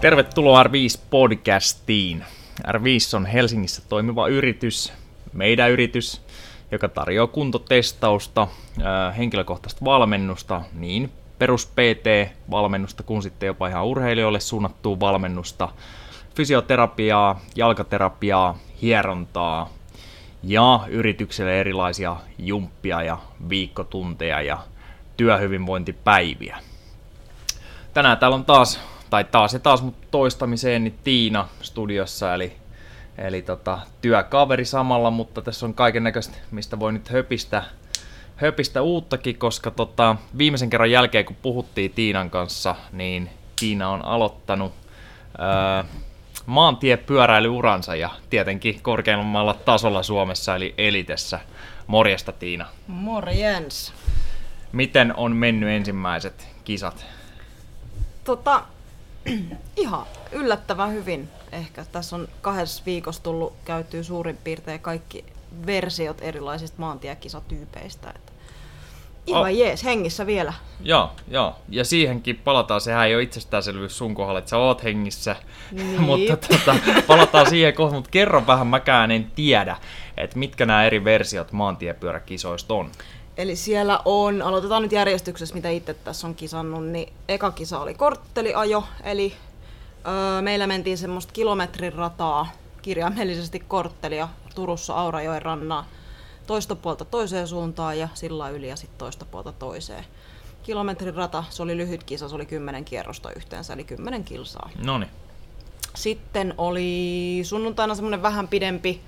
Tervetuloa R5-podcastiin. R5 on Helsingissä toimiva yritys, meidän yritys, joka tarjoaa kuntotestausta, henkilökohtaista valmennusta, niin perus PT-valmennusta kuin sitten jopa ihan urheilijoille suunnattua valmennusta, fysioterapiaa, jalkaterapiaa, hierontaa ja yritykselle erilaisia jumppia ja viikkotunteja ja työhyvinvointipäiviä. Tänään täällä on taas, tai taas ja taas mut toistamiseen, niin Tiina studiossa, eli, eli tota, työkaveri samalla, mutta tässä on kaiken näköistä, mistä voi nyt höpistä, höpistä uuttakin, koska tota, viimeisen kerran jälkeen, kun puhuttiin Tiinan kanssa, niin Tiina on aloittanut ää, maantiepyöräilyuransa ja tietenkin korkeimmalla tasolla Suomessa, eli Elitessä. Morjesta Tiina. Morjens. Miten on mennyt ensimmäiset kisat? Tota, ihan yllättävän hyvin ehkä. Tässä on kahdessa viikossa tullut käytyy suurin piirtein kaikki versiot erilaisista maantiekisatyypeistä. Että ihan oh. jees, hengissä vielä. Joo, joo. Ja siihenkin palataan. Sehän ei ole itsestäänselvyys sun kohdalla, että sä oot hengissä. Niin. mutta tota, palataan siihen kohtaan. Mutta kerro vähän, mäkään en tiedä, että mitkä nämä eri versiot maantiepyöräkisoista on. Eli siellä on, aloitetaan nyt järjestyksessä, mitä itse tässä on kisannut, niin eka kisa oli kortteliajo, eli öö, meillä mentiin semmoista kilometrin rataa, kirjaimellisesti korttelia Turussa Aurajoen rannaa, toista puolta toiseen suuntaan ja sillä yli ja sitten toista puolta toiseen. Kilometrin rata, se oli lyhyt kisa, se oli 10 kierrosta yhteensä, eli 10 kilsaa. Noniin. Sitten oli sunnuntaina semmoinen vähän pidempi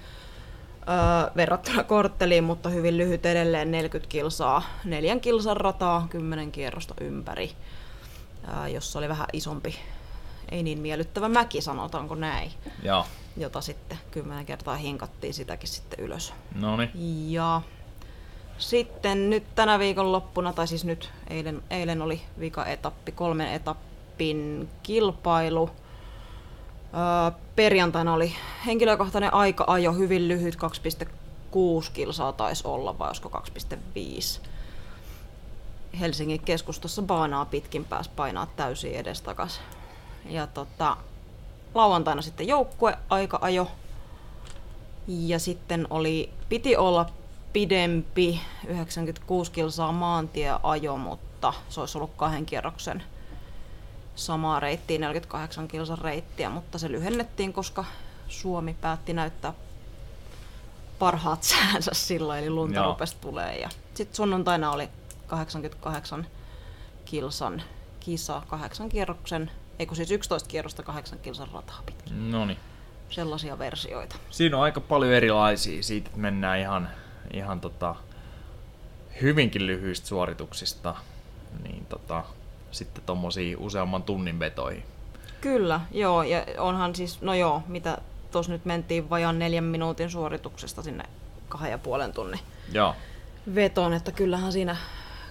öö, verrattuna kortteliin, mutta hyvin lyhyt edelleen 40 kilsaa, neljän kilsan rataa, 10 kierrosta ympäri, öö, jossa oli vähän isompi, ei niin miellyttävä mäki, sanotaanko näin. Joo. Jota sitten kymmenen kertaa hinkattiin sitäkin sitten ylös. Noniin. Ja sitten nyt tänä viikon loppuna, tai siis nyt eilen, eilen oli vika etappi, kolmen etappin kilpailu. Perjantaina oli henkilökohtainen aika-ajo, hyvin lyhyt, 2,6 kilsaa taisi olla, vai olisiko 2,5. Helsingin keskustassa baanaa pitkin pääs painaa täysin edestakas. Ja tota, lauantaina sitten joukkue aika-ajo. Ja sitten oli, piti olla pidempi, 96 kilsaa maantieajo, mutta se olisi ollut kahden kierroksen samaa reittiä, 48 kilsan reittiä, mutta se lyhennettiin, koska Suomi päätti näyttää parhaat säänsä silloin, eli lunta Joo. rupesi tulee. Ja sitten sunnuntaina oli 88 kilsan kisa, kahdeksan kierroksen, ei kun siis 11 kierrosta kahdeksan kilsan rataa pitkin. Noniin. Sellaisia versioita. Siinä on aika paljon erilaisia siitä, että mennään ihan, ihan tota, hyvinkin lyhyistä suorituksista niin tota, sitten tommosiin useamman tunnin vetoihin. Kyllä, joo, ja onhan siis, no joo, mitä tuossa nyt mentiin vajaan neljän minuutin suorituksesta sinne kahden ja puolen tunnin Joo. vetoon, että kyllähän siinä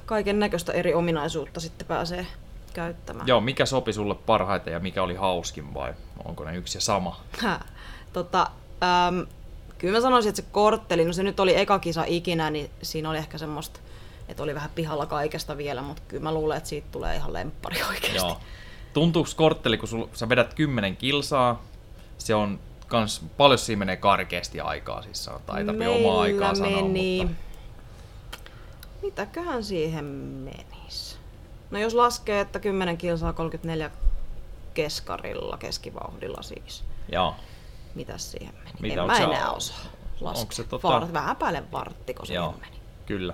kaiken näköistä eri ominaisuutta sitten pääsee käyttämään. Joo, mikä sopi sulle parhaiten ja mikä oli hauskin vai onko ne yksi ja sama? Häh. Tota, äm, kyllä mä sanoisin, että se kortteli, no se nyt oli eka kisa ikinä, niin siinä oli ehkä semmoista, että oli vähän pihalla kaikesta vielä, mutta kyllä mä luulen, että siitä tulee ihan lemppari oikeasti. Joo. Tuntuuko kortteli, kun sul, sä vedät 10 kilsaa, se on kans, paljon siinä menee karkeasti aikaa, siis se on taitapi omaa aikaa sanoa, meni. mutta Mitäköhän siihen menisi? No jos laskee, että 10 kilsaa 34 keskarilla, keskivauhdilla siis. joo. Mitäs siihen meni? Mitä, en mä se- enää osaa laskea. onko se tota- Var, vähän päälle varttiko se Joo, meni. kyllä.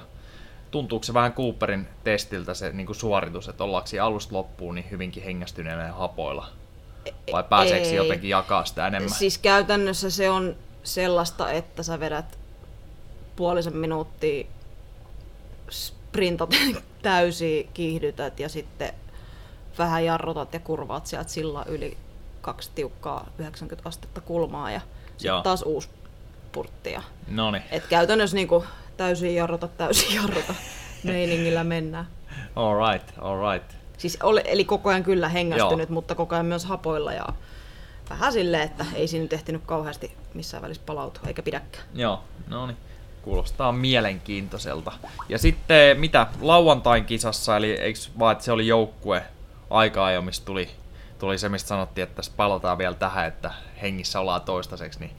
Tuntuuko se vähän Cooperin testiltä se niin suoritus, että ollaanko alusta loppuun niin hyvinkin hengästyneellä ja hapoilla? Vai pääseekö se ei. jotenkin jakaa sitä enemmän? Siis käytännössä se on sellaista, että sä vedät puolisen minuuttia sprintat täysin, kiihdytät ja sitten vähän jarrutat ja kurvaat sieltä sillä yli kaksi tiukkaa 90 astetta kulmaa ja sitten taas uusi purtti. Ja, Noniin, et käytännössä niinku täysin jarruta, täysin jarruta meiningillä mennään. alright, alright. Siis ole, eli koko ajan kyllä hengästynyt, Joo. mutta koko ajan myös hapoilla ja vähän silleen, että ei siinä nyt ehtinyt kauheasti missään välissä palautua, eikä pidäkään. Joo, no niin. Kuulostaa mielenkiintoiselta. Ja sitten mitä lauantain kisassa, eli eikö vaan, että se oli joukkue aikaa jo, mistä tuli tuli se, mistä sanottiin, että tässä palataan vielä tähän, että hengissä ollaan toistaiseksi, niin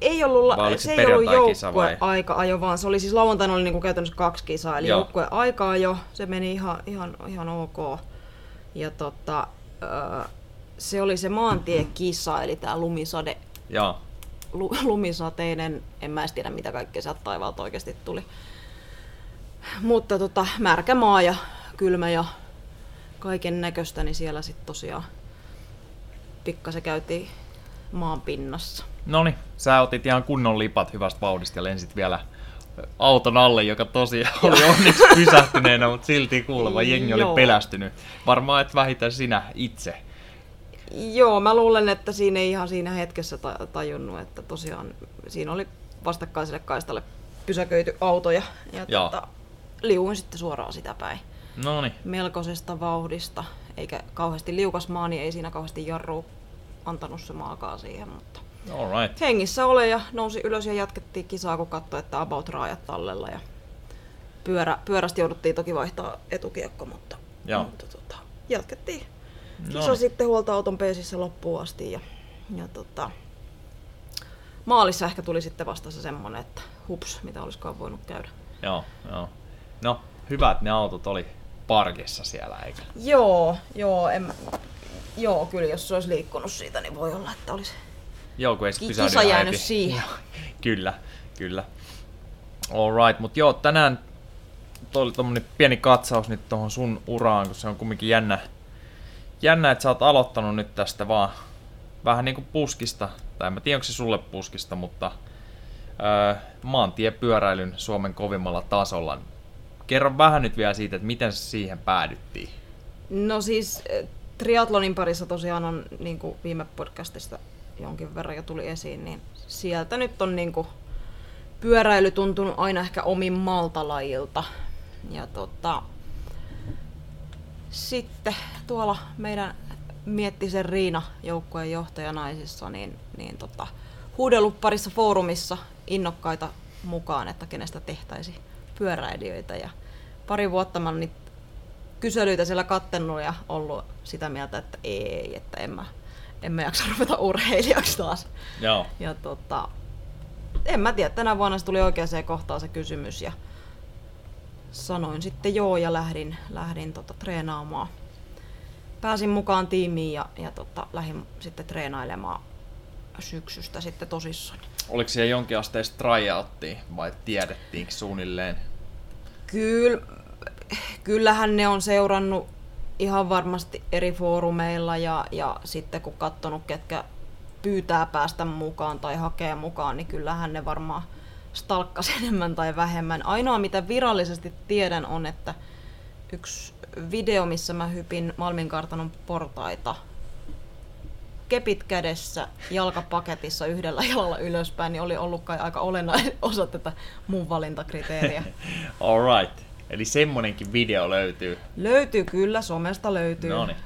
ei ollut, Vai la- se ei ollut perjantai-kisa vai? joukkue aika ajo, vaan se oli siis lauantaina oli niinku käytännössä kaksi kisaa, eli Joo. joukkue aikaa jo, se meni ihan, ihan, ihan ok. Ja tota, se oli se maantiekisa, eli tämä lumisade, joo, lu, lumisateinen, en mä edes tiedä mitä kaikkea sieltä taivaalta oikeasti tuli. Mutta tota, märkä maa ja kylmä ja kaiken näköistä, niin siellä sitten tosiaan pikkasen käytiin maan pinnassa. No niin, sä otit ihan kunnon lipat hyvästä vauhdista ja lensit vielä auton alle, joka tosiaan oli onneksi pysähtyneenä, mutta silti kuuleva jengi oli Joo. pelästynyt. Varmaan et vähitä sinä itse. Joo, mä luulen, että siinä ei ihan siinä hetkessä ta- tajunnut, että tosiaan siinä oli vastakkaiselle kaistalle pysäköity auto ja, ja tota, liuin sitten suoraan sitä päin. No niin, Melkoisesta vauhdista, eikä kauheasti liukas maa, niin ei siinä kauheasti jarru antanut se maakaan siihen, mutta alright. hengissä ole ja nousi ylös ja jatkettiin kisaa, kun katsoi, että about raajat tallella ja pyörä, pyörästä jouduttiin toki vaihtaa etukiekko, mutta, Joo. mutta tota, jatkettiin No kisa niin. sitten huoltoauton peesissä loppuun asti ja, ja tota, maalissa ehkä tuli sitten vasta se semmonen, että hups, mitä olisikaan voinut käydä. Joo, joo. No, hyvä, että ne autot oli parkissa siellä, eikä? Joo, joo, en, mä- joo, kyllä jos se olisi liikkunut siitä, niin voi olla, että olisi Ei pysähdy kisa jäänyt heti. siihen. kyllä, kyllä. Alright, mutta joo, tänään toi oli tommonen pieni katsaus nyt tuohon sun uraan, kun se on kumminkin jännä, jännä, että sä oot aloittanut nyt tästä vaan vähän niinku puskista, tai en mä tiedä onko se sulle puskista, mutta öö, maantiepyöräilyn Suomen kovimmalla tasolla. Kerro vähän nyt vielä siitä, että miten siihen päädyttiin. No siis eh, triatlonin parissa tosiaan on, niin kuin viime podcastista jonkin verran jo tuli esiin, niin sieltä nyt on niin kuin, pyöräily tuntunut aina ehkä omin maltalajilta. Ja tota, sitten tuolla meidän Miettisen Riina joukkueen johtajanaisissa, niin, niin tota, huudellut parissa foorumissa innokkaita mukaan, että kenestä tehtäisiin pyöräilijöitä. Ja pari vuotta mä oon niitä kyselyitä siellä kattennut ja ollut sitä mieltä, että ei, että en mä, en mä jaksa ruveta urheilijaksi taas. Joo. Ja tota, en mä tiedä, tänä vuonna se tuli oikeaan kohtaan se kysymys ja sanoin sitten joo ja lähdin, lähdin tota, treenaamaan. Pääsin mukaan tiimiin ja, ja tota, lähdin sitten treenailemaan syksystä sitten tosissaan. Oliko siellä jonkin asteista tryouttia vai tiedettiinkö suunnilleen? Kyllä, kyllähän ne on seurannut ihan varmasti eri foorumeilla ja, ja sitten kun katsonut, ketkä pyytää päästä mukaan tai hakee mukaan, niin kyllähän ne varmaan stalkkas enemmän tai vähemmän. Ainoa mitä virallisesti tiedän on, että yksi video, missä mä hypin Malminkartanon portaita kepit kädessä, jalkapaketissa yhdellä jalalla ylöspäin, niin oli ollut kai aika olennainen osa tätä mun valintakriteeriä. Alright. Eli semmonenkin video löytyy. Löytyy kyllä, somesta löytyy. Noniin.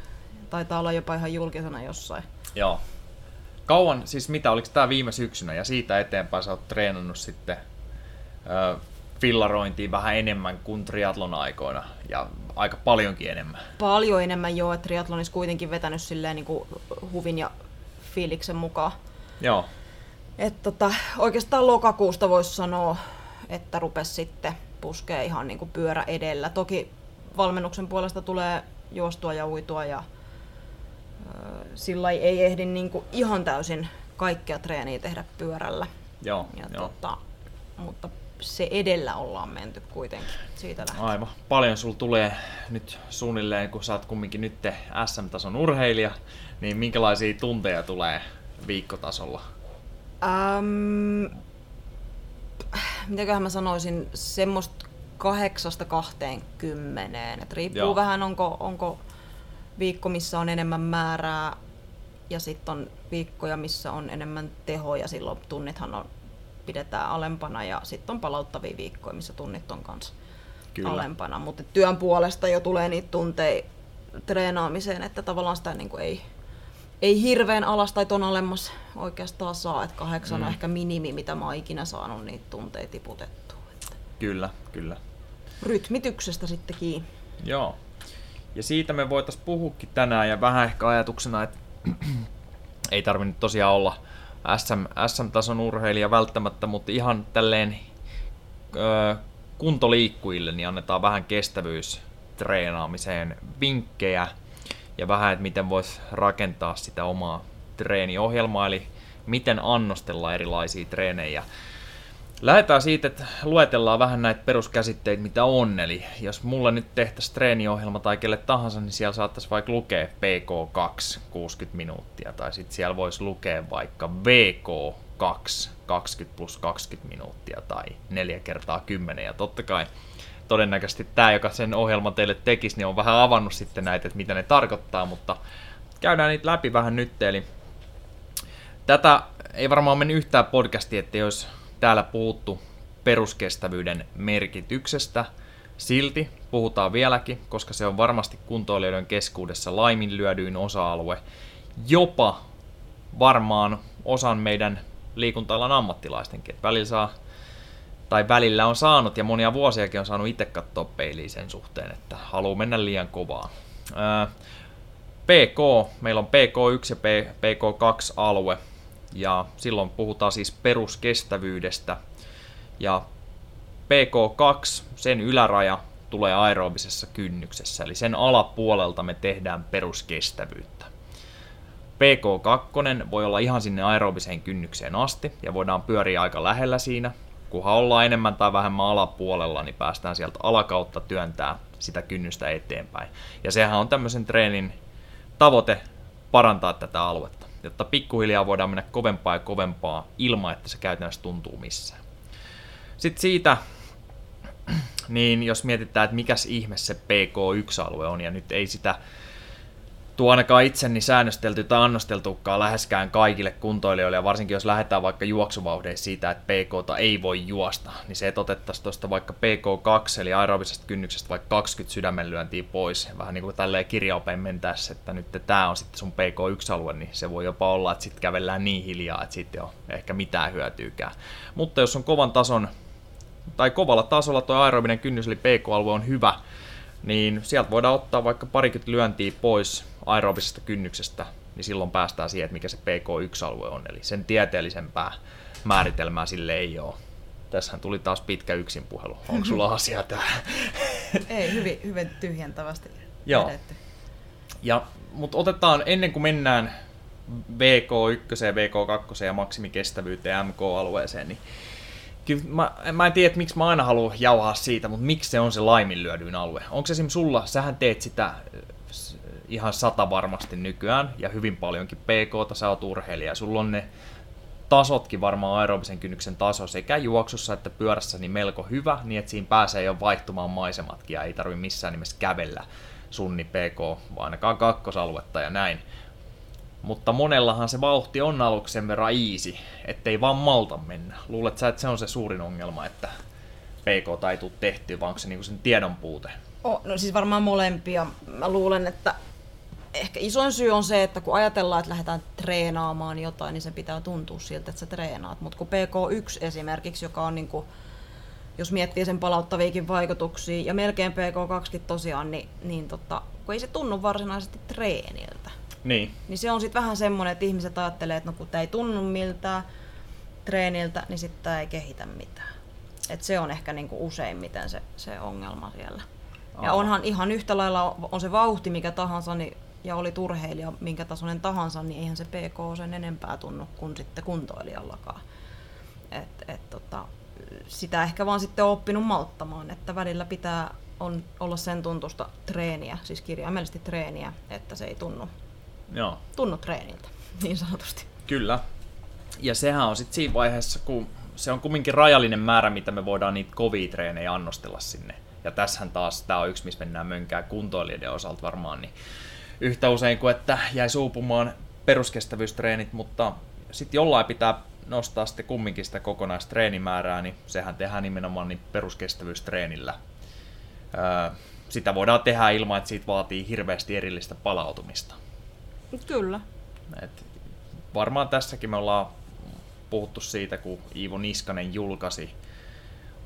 Taitaa olla jopa ihan julkisena jossain. Joo. Kauan, siis mitä, oliko tää viime syksynä ja siitä eteenpäin sä oot treenannut sitten ö, fillarointiin vähän enemmän kuin triatlon aikoina ja aika paljonkin enemmän. Paljon enemmän jo, että triathlonissa kuitenkin vetänyt silleen niin kuin huvin ja fiiliksen mukaan. Joo. Et tota, oikeastaan lokakuusta voisi sanoa, että rupes sitten puskee ihan niin kuin pyörä edellä. Toki valmennuksen puolesta tulee juostua ja uitua ja sillä ei ehdi niin kuin ihan täysin kaikkea treeniä tehdä pyörällä. Joo, Ja joo. tota, mutta se edellä ollaan menty kuitenkin siitä lähtien. Aivan. Paljon sul tulee nyt suunnilleen, kun sä oot kumminkin nyt SM-tason urheilija, niin minkälaisia tunteja tulee viikkotasolla? Ähm, mitäköhän mä sanoisin, semmoista kahdeksasta kahteenkymmeneen. Et riippuu Joo. vähän, onko, onko viikko, missä on enemmän määrää, ja sitten on viikkoja, missä on enemmän tehoja, silloin tunnithan on, pidetään alempana, ja sitten on palauttavia viikkoja, missä tunnit on kanssa Kyllä. alempana. Mutta työn puolesta jo tulee niitä tunteja treenaamiseen, että tavallaan sitä niin kuin ei, ei hirveän alas tai ton alemmas oikeastaan saa, että kahdeksan Mm. on ehkä minimi, mitä mä oon ikinä saanut niitä tunteja tiputettua. Että Kyllä, kyllä. rytmityksestä sitten kiinni. Joo. Ja siitä me voitaisiin puhukin tänään ja vähän ehkä ajatuksena, että ei tarvinnut tosiaan olla SM, SM-tason urheilija välttämättä, mutta ihan tälleen ö, kuntoliikkujille niin annetaan vähän kestävyystreenaamiseen vinkkejä ja vähän, että miten voisi rakentaa sitä omaa treeniohjelmaa, eli miten annostella erilaisia treenejä. Lähdetään siitä, että luetellaan vähän näitä peruskäsitteitä, mitä on. Eli jos mulla nyt tehtäisiin treeniohjelma tai kelle tahansa, niin siellä saattaisi vaikka lukea PK2 60 minuuttia. Tai sitten siellä voisi lukea vaikka VK2 20 plus 20 minuuttia tai 4 kertaa 10. Ja totta kai todennäköisesti tämä, joka sen ohjelma teille tekisi, niin on vähän avannut sitten näitä, että mitä ne tarkoittaa, mutta käydään niitä läpi vähän nyt. Eli tätä ei varmaan mennyt yhtään podcastia, että jos täällä puhuttu peruskestävyyden merkityksestä. Silti puhutaan vieläkin, koska se on varmasti kuntoilijoiden keskuudessa laiminlyödyin osa-alue. Jopa varmaan osan meidän liikunta ammattilaistenkin. välillä saa, tai välillä on saanut, ja monia vuosiakin on saanut itse katsoa peiliin sen suhteen, että haluaa mennä liian kovaa. PK, meillä on PK1 ja PK2-alue, ja silloin puhutaan siis peruskestävyydestä. Ja PK2, sen yläraja tulee aerobisessa kynnyksessä, eli sen alapuolelta me tehdään peruskestävyyttä. PK2 voi olla ihan sinne aerobiseen kynnykseen asti ja voidaan pyöriä aika lähellä siinä. Kunhan ollaan enemmän tai vähemmän alapuolella, niin päästään sieltä alakautta työntää sitä kynnystä eteenpäin. Ja sehän on tämmöisen treenin tavoite parantaa tätä aluetta jotta pikkuhiljaa voidaan mennä kovempaa ja kovempaa ilman, että se käytännössä tuntuu missään. Sitten siitä, niin jos mietitään, että mikäs ihme se PK1-alue on, ja nyt ei sitä tuo ainakaan itseni säännöstelty tai annosteltukaan läheskään kaikille kuntoilijoille, ja varsinkin jos lähdetään vaikka juoksuvauhdeissa siitä, että PK ei voi juosta, niin se, että otettaisiin tuosta vaikka PK2, eli aerobisesta kynnyksestä vaikka 20 sydämenlyöntiä pois, vähän niin kuin tälleen kirjaopeen mentäessä, että nyt tämä on sitten sun PK1-alue, niin se voi jopa olla, että sitten kävellään niin hiljaa, että sitten ei ole ehkä mitään hyötyykään. Mutta jos on kovan tason, tai kovalla tasolla tuo aerobinen kynnys, eli PK-alue on hyvä, niin sieltä voidaan ottaa vaikka parikymmentä lyöntiä pois aerobisesta kynnyksestä, niin silloin päästään siihen, että mikä se PK1-alue on. Eli sen tieteellisempää määritelmää sille ei ole. Tässähän tuli taas pitkä yksin puhelu. Onko sulla asiaa tähän? ei, hyvin, hyvin tyhjentävästi Joo. Ja, mutta otetaan, ennen kuin mennään VK1, VK2 ja maksimikestävyyteen MK-alueeseen, niin kyllä mä, mä en tiedä, miksi mä aina haluan jauhaa siitä, mutta miksi se on se laiminlyödyin alue? Onko se esimerkiksi sulla, sähän teet sitä ihan sata varmasti nykyään ja hyvin paljonkin PK, sä oot urheilija, sulla on ne tasotkin varmaan aerobisen kynnyksen taso sekä juoksussa että pyörässä niin melko hyvä, niin että siinä pääsee jo vaihtumaan maisematkin ja ei tarvi missään nimessä kävellä sunni PK, vaan ainakaan kakkosaluetta ja näin. Mutta monellahan se vauhti on aluksi sen verran easy, ettei vaan malta mennä. Luulet sä, että se on se suurin ongelma, että PK ei tule tehtyä, vaan onko se niinku sen tiedon puute? Oh, no siis varmaan molempia. Mä luulen, että ehkä isoin syy on se, että kun ajatellaan, että lähdetään treenaamaan jotain, niin se pitää tuntua siltä, että sä treenaat. Mutta kun PK1 esimerkiksi, joka on niin kuin, jos miettii sen palauttaviikin vaikutuksia, ja melkein PK2 tosiaan, niin, niin tota, kun ei se tunnu varsinaisesti treeniltä. Niin. Niin se on sitten vähän semmoinen, että ihmiset ajattelee, että no kun tämä ei tunnu miltään treeniltä, niin sitten tämä ei kehitä mitään. Et se on ehkä niinku useimmiten se, se ongelma siellä. Ja onhan ihan yhtä lailla, on se vauhti mikä tahansa, niin ja oli turheilija minkä tasoinen tahansa, niin eihän se PK sen enempää tunnu kuin sitten kuntoilijallakaan. Et, et, tota, sitä ehkä vaan sitten on oppinut malttamaan, että välillä pitää on, olla sen tuntusta treeniä, siis kirjaimellisesti treeniä, että se ei tunnu, Joo. tunnu treeniltä, niin sanotusti. Kyllä. Ja sehän on sitten siinä vaiheessa, kun se on kumminkin rajallinen määrä, mitä me voidaan niitä kovia treenejä annostella sinne. Ja tässähän taas, tämä on yksi, missä mennään mönkään kuntoilijoiden osalta varmaan, niin yhtä usein kuin että jäi suupumaan peruskestävyystreenit, mutta sitten jollain pitää nostaa sitten kumminkin sitä kokonaistreenimäärää, niin sehän tehdään nimenomaan niin peruskestävyystreenillä. sitä voidaan tehdä ilman, että siitä vaatii hirveästi erillistä palautumista. Kyllä. Et varmaan tässäkin me ollaan puhuttu siitä, kun Iivo Niskanen julkaisi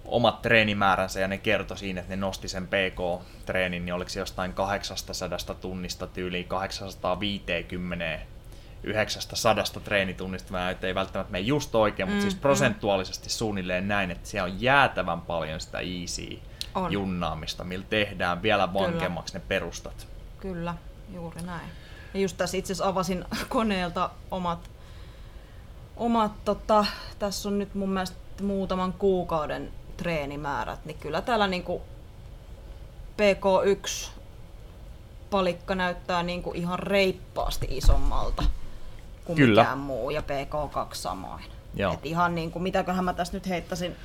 omat treenimääränsä ja ne kertoi siinä, että ne nosti sen PK-treenin, niin oliko se jostain 800 tunnista tyyliin 850 900 treenitunnista, mä ei välttämättä mene just oikein, mm, mutta siis mm. prosentuaalisesti suunnilleen näin, että siellä on jäätävän paljon sitä easy on. junnaamista, millä tehdään vielä vankemmaksi Kyllä. ne perustat. Kyllä, juuri näin. Ja just tässä itse asiassa avasin koneelta omat, omat tota, tässä on nyt mun mielestä muutaman kuukauden treenimäärät, niin kyllä täällä niinku PK1 palikka näyttää niinku ihan reippaasti isommalta kuin kyllä. mikään muu ja PK2 samoin. Joo. Et ihan niin kuin, mitäköhän mä tässä nyt heittäisin,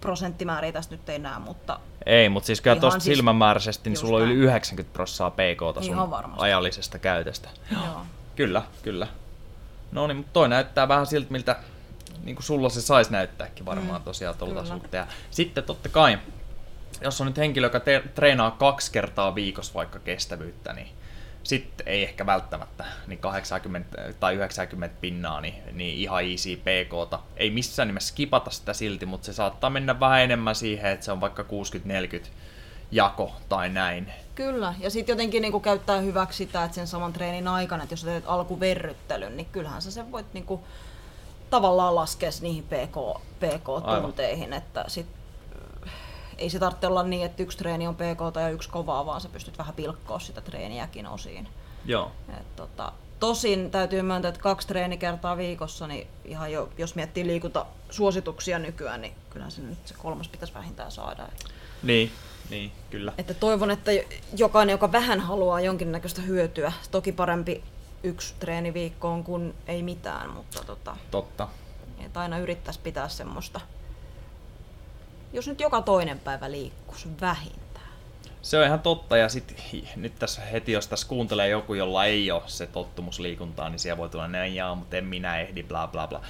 prosenttimääriä tästä nyt ei näe, mutta... Ei, mutta siis kyllä tuosta siis silmämääräisesti niin sulla on yli 90 prosenttia PK sun ajallisesta käytöstä. Joo. Kyllä, kyllä. No niin, mutta toi näyttää vähän siltä, miltä niin kuin sulla se saisi näyttääkin varmaan mm, tosiaan tuolta suhteen. Sitten totta kai, jos on nyt henkilö, joka te- treenaa kaksi kertaa viikossa vaikka kestävyyttä, niin sitten ei ehkä välttämättä niin 80 tai 90 pinnaa, niin, niin ihan easy pk Ei missään nimessä skipata sitä silti, mutta se saattaa mennä vähän enemmän siihen, että se on vaikka 60-40 jako tai näin. Kyllä, ja sitten jotenkin niinku käyttää hyväksi sitä, että sen saman treenin aikana, että jos teet alkuverryttelyn, niin kyllähän sä sen voit niinku tavallaan laskea niihin PK, PK-tunteihin, että sit ei se tarvitse olla niin, että yksi treeni on PK ja yksi kovaa, vaan sä pystyt vähän pilkkoa sitä treeniäkin osiin. Joo. Et, tota, tosin täytyy myöntää, että kaksi treenikertaa viikossa, niin ihan jo, jos miettii liikuntasuosituksia nykyään, niin kyllähän se nyt se kolmas pitäisi vähintään saada. Niin, niin, kyllä. Että toivon, että jokainen, joka vähän haluaa jonkinnäköistä hyötyä, toki parempi yksi treeni viikkoon kuin ei mitään, mutta tota, Totta. Että aina yrittäisi pitää semmoista jos nyt joka toinen päivä liikkuisi vähintään. Se on ihan totta, ja sit, nyt tässä heti, jos tässä kuuntelee joku, jolla ei ole se tottumus liikuntaa, niin siellä voi tulla näin, jaa, mutta en minä ehdi, bla bla bla.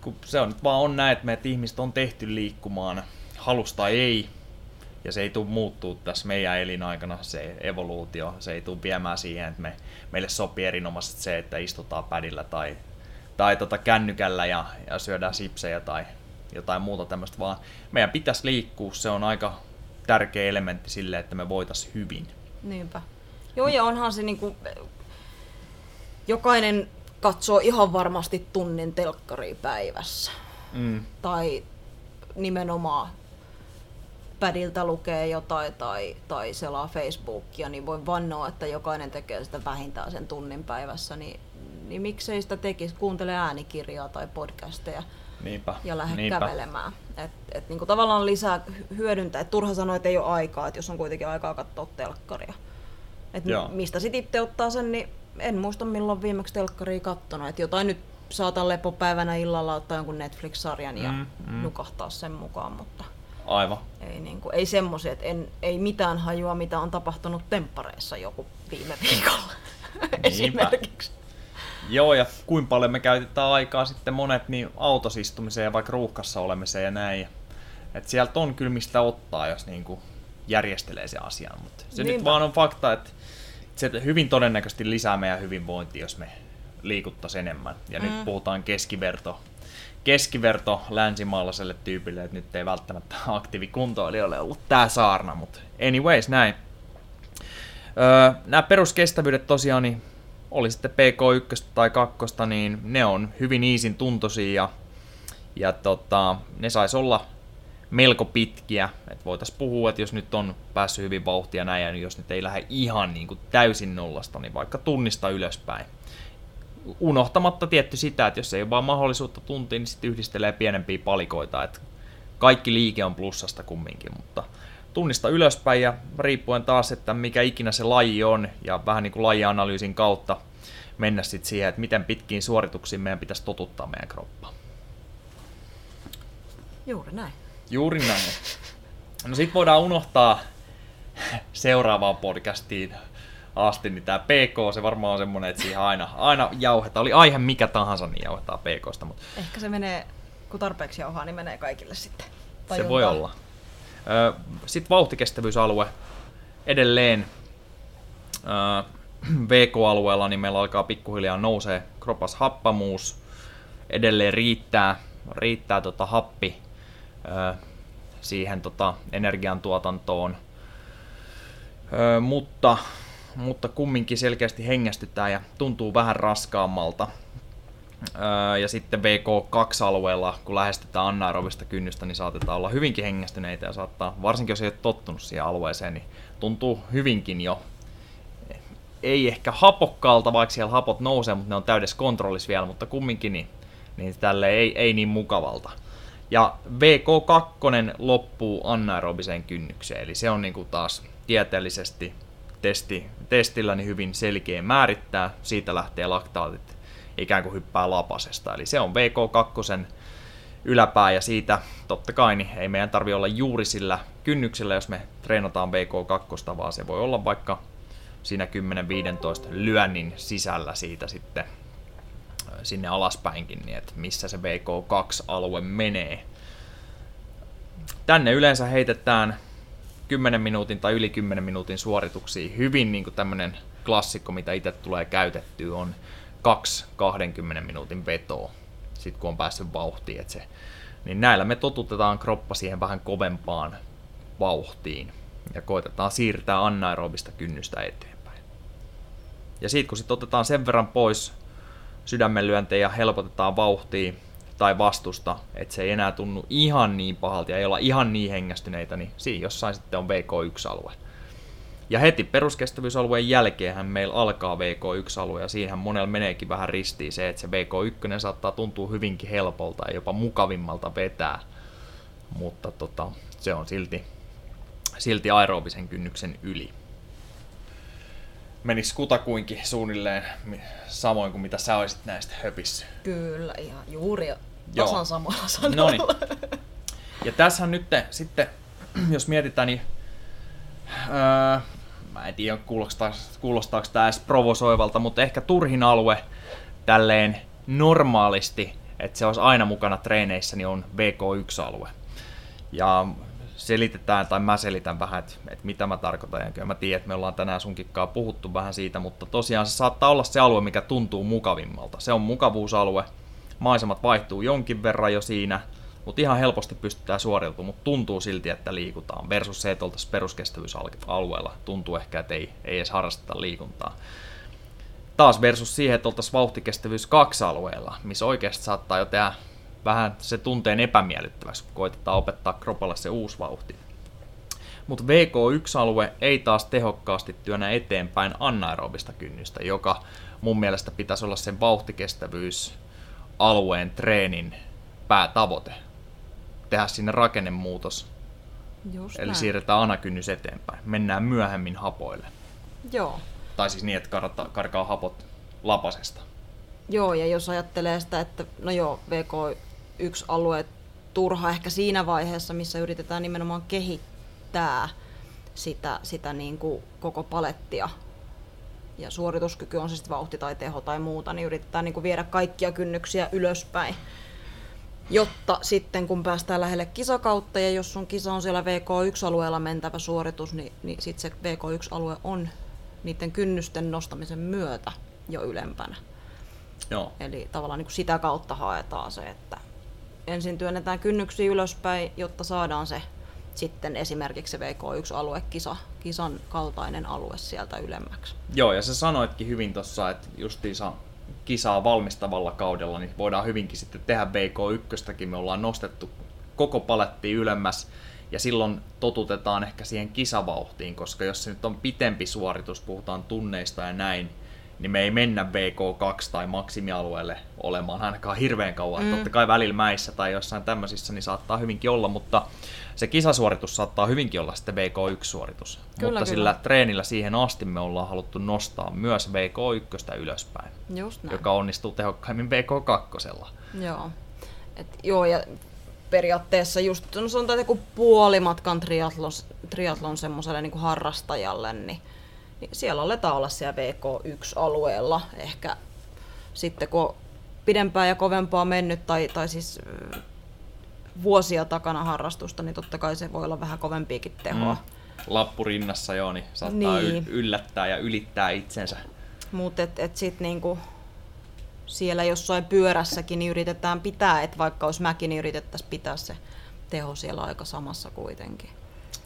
Kun se on nyt vaan on näin, että meidät ihmiset on tehty liikkumaan, halusta ei, ja se ei tule muuttuu tässä meidän elinaikana, se evoluutio, se ei tule viemään siihen, että me, meille sopii erinomaisesti se, että istutaan pädillä tai, tai tota kännykällä ja, ja syödään sipsejä tai jotain muuta tämmöistä, vaan meidän pitäisi liikkua, se on aika tärkeä elementti sille, että me voitaisiin hyvin. Niinpä. Joo, ja onhan se niinku, jokainen katsoo ihan varmasti tunnin telkkaria päivässä. Mm. Tai nimenomaan pädiltä lukee jotain tai, tai selaa Facebookia, niin voi vannoa, että jokainen tekee sitä vähintään sen tunnin päivässä, niin, niin miksei sitä tekisi, kuuntele äänikirjaa tai podcasteja Niinpä. ja lähde Niinpä. kävelemään. Et, et niinku tavallaan lisää hyödyntää. Et turha sanoa, että ei ole aikaa, että jos on kuitenkin aikaa katsoa telkkaria. Et mistä sitten itse ottaa sen, niin en muista milloin viimeksi telkkaria kattonut. Et jotain nyt saatan lepopäivänä illalla ottaa jonkun Netflix-sarjan ja mm, mm. nukahtaa sen mukaan, mutta Aivan. Ei, niin kuin, ei semmoisia, että en, ei mitään hajua, mitä on tapahtunut temppareissa joku viime viikolla esimerkiksi. Joo, ja kuinka paljon me käytetään aikaa sitten monet niin autosistumiseen ja vaikka ruuhkassa olemiseen ja näin. Et sieltä on kyllä mistä ottaa, jos niin kuin järjestelee se asian. Mutta se Niinpä. nyt vaan on fakta, että se hyvin todennäköisesti lisää meidän hyvinvointia, jos me liikuttaisiin enemmän. Ja mm. nyt puhutaan keskiverto, keskiverto länsimaalaiselle tyypille, että nyt ei välttämättä aktiivikuntoilijoille ollut tämä saarna, mutta anyways, näin. Öö, nämä peruskestävyydet tosiaan, niin oli sitten PK1 tai 2, niin ne on hyvin iisin tuntoisia ja, ja tota, ne sais olla melko pitkiä. Et voitaisiin puhua, että jos nyt on päässyt hyvin vauhtia näin, niin jos nyt ei lähde ihan niin kuin täysin nollasta, niin vaikka tunnista ylöspäin. Unohtamatta tietty sitä, että jos ei ole vaan mahdollisuutta tuntia, niin sitten yhdistelee pienempiä palikoita. Et kaikki liike on plussasta kumminkin, mutta tunnista ylöspäin ja riippuen taas, että mikä ikinä se laji on ja vähän niin kuin lajianalyysin kautta mennä sitten siihen, että miten pitkiin suorituksiin meidän pitäisi totuttaa meidän kroppaa. Juuri näin. Juuri näin. No sit voidaan unohtaa seuraavaan podcastiin asti, niin tämä PK, se varmaan on semmoinen, että siihen aina, aina jauhetaan. Oli aihe mikä tahansa, niin jauhetaan PKsta. Mutta... Ehkä se menee, kun tarpeeksi jauhaa, niin menee kaikille sitten. Se voi olla. Sitten vauhtikestävyysalue edelleen. VK-alueella, niin meillä alkaa pikkuhiljaa nousee kropas happamuus, edelleen riittää riittää tota happi siihen tota energiantuotantoon, mutta, mutta kumminkin selkeästi hengästyttää ja tuntuu vähän raskaammalta. Öö, ja sitten VK2-alueella, kun lähestytään anaerobista kynnystä, niin saatetaan olla hyvinkin hengästyneitä ja saattaa, varsinkin jos ei ole tottunut siihen alueeseen, niin tuntuu hyvinkin jo, ei ehkä hapokkaalta, vaikka siellä hapot nousee, mutta ne on täydessä kontrollissa vielä, mutta kumminkin niin, niin tälle ei, ei niin mukavalta. Ja VK2 loppuu anaerobiseen kynnykseen, eli se on niinku taas tieteellisesti testi, testillä niin hyvin selkeä määrittää, siitä lähtee laktaatit ikään kuin hyppää lapasesta. Eli se on VK2 yläpää ja siitä totta kai niin ei meidän tarvi olla juuri sillä kynnyksellä, jos me treenataan VK2, vaan se voi olla vaikka siinä 10-15 lyönnin sisällä siitä sitten sinne alaspäinkin, niin että missä se VK2-alue menee. Tänne yleensä heitetään 10 minuutin tai yli 10 minuutin suorituksia. Hyvin niin kuin tämmöinen klassikko, mitä itse tulee käytettyä, on kaksi 20 minuutin vetoa, sit kun on päässyt vauhtiin. Et se, niin näillä me totutetaan kroppa siihen vähän kovempaan vauhtiin ja koitetaan siirtää anaerobista kynnystä eteenpäin. Ja siitä kun sitten otetaan sen verran pois sydämenlyöntejä ja helpotetaan vauhtia tai vastusta, että se ei enää tunnu ihan niin pahalta ja ei olla ihan niin hengästyneitä, niin siinä jossain sitten on VK1-alue. Ja heti peruskestävyysalueen jälkeen meillä alkaa VK1-alue ja siihen monella meneekin vähän ristiin se, että se VK1 saattaa tuntua hyvinkin helpolta ja jopa mukavimmalta vetää. Mutta tota, se on silti, silti aerobisen kynnyksen yli. Menis kutakuinkin suunnilleen samoin kuin mitä sä olisit näistä höpissä? Kyllä, ihan juuri tasan samalla sanoilla. Noniin. Ja tässä nyt sitten, jos mietitään, niin öö, mä en tiedä kuulostaako, kuulostaako tämä edes provosoivalta, mutta ehkä turhin alue tälleen normaalisti, että se olisi aina mukana treeneissä, niin on VK1-alue. Ja selitetään, tai mä selitän vähän, että, että mitä mä tarkoitan, ja kyllä mä tiedän, että me ollaan tänään sunkikkaa puhuttu vähän siitä, mutta tosiaan se saattaa olla se alue, mikä tuntuu mukavimmalta. Se on mukavuusalue, maisemat vaihtuu jonkin verran jo siinä, mutta ihan helposti pystytään suoriutumaan, mutta tuntuu silti, että liikutaan. Versus se, että oltaisiin peruskestävyysalueella. Tuntuu ehkä, että ei, ei edes harrasteta liikuntaa. Taas versus siihen, että oltaisiin vauhtikestävyys kaksi alueella, missä oikeasti saattaa jo tehdä vähän se tunteen epämiellyttäväksi, kun koitetaan opettaa kropalle se uusi vauhti. Mutta VK1-alue ei taas tehokkaasti työnnä eteenpäin anaerobista kynnystä, joka mun mielestä pitäisi olla sen vauhtikestävyysalueen treenin päätavoite tehdä sinne rakennemuutos. Just Eli näin. siirretään anakynnys eteenpäin. Mennään myöhemmin hapoille. Joo. Tai siis niin, että karkaa hapot lapasesta. Joo, ja jos ajattelee sitä, että no joo, VK1-alue turha ehkä siinä vaiheessa, missä yritetään nimenomaan kehittää sitä, sitä niin kuin koko palettia ja suorituskyky on se sitten vauhti tai teho tai muuta, niin yritetään niin kuin viedä kaikkia kynnyksiä ylöspäin jotta sitten kun päästään lähelle kisakautta ja jos sun kisa on siellä VK1-alueella mentävä suoritus, niin, niin sitten se VK1-alue on niiden kynnysten nostamisen myötä jo ylempänä. Joo. Eli tavallaan niin kuin sitä kautta haetaan se, että ensin työnnetään kynnyksiä ylöspäin, jotta saadaan se sitten esimerkiksi se VK1-alue, kisa, kisan kaltainen alue sieltä ylemmäksi. Joo, ja sä sanoitkin hyvin tuossa, että justiinsa kisaa valmistavalla kaudella, niin voidaan hyvinkin sitten tehdä VK1, me ollaan nostettu koko paletti ylemmäs, ja silloin totutetaan ehkä siihen kisavauhtiin, koska jos se nyt on pitempi suoritus, puhutaan tunneista ja näin, niin me ei mennä VK2 tai maksimialueelle olemaan ainakaan hirveän kauan. Mm. Totta kai välillä mäissä tai jossain tämmöisissä niin saattaa hyvinkin olla, mutta se kisasuoritus saattaa hyvinkin olla sitten VK1-suoritus. Kyllä, mutta kyllä. sillä treenillä siihen asti me ollaan haluttu nostaa myös VK1 ylöspäin, Just näin. joka onnistuu tehokkaimmin VK2. Joo. Et, joo, ja periaatteessa just no sanotaan, että kun puolimatkan triatlon, triatlon semmoiselle niin harrastajalle, niin niin siellä aletaan olla siellä VK1-alueella. Ehkä sitten kun pidempää ja kovempaa mennyt tai, tai siis vuosia takana harrastusta, niin totta kai se voi olla vähän kovempiakin tehoa. Mm. Lappu rinnassa joo, niin saattaa niin. yllättää ja ylittää itsensä. Mutta et, et sitten niinku, siellä jossain pyörässäkin niin yritetään pitää, että vaikka olisi mäki, niin yritettäisiin pitää se teho siellä aika samassa kuitenkin.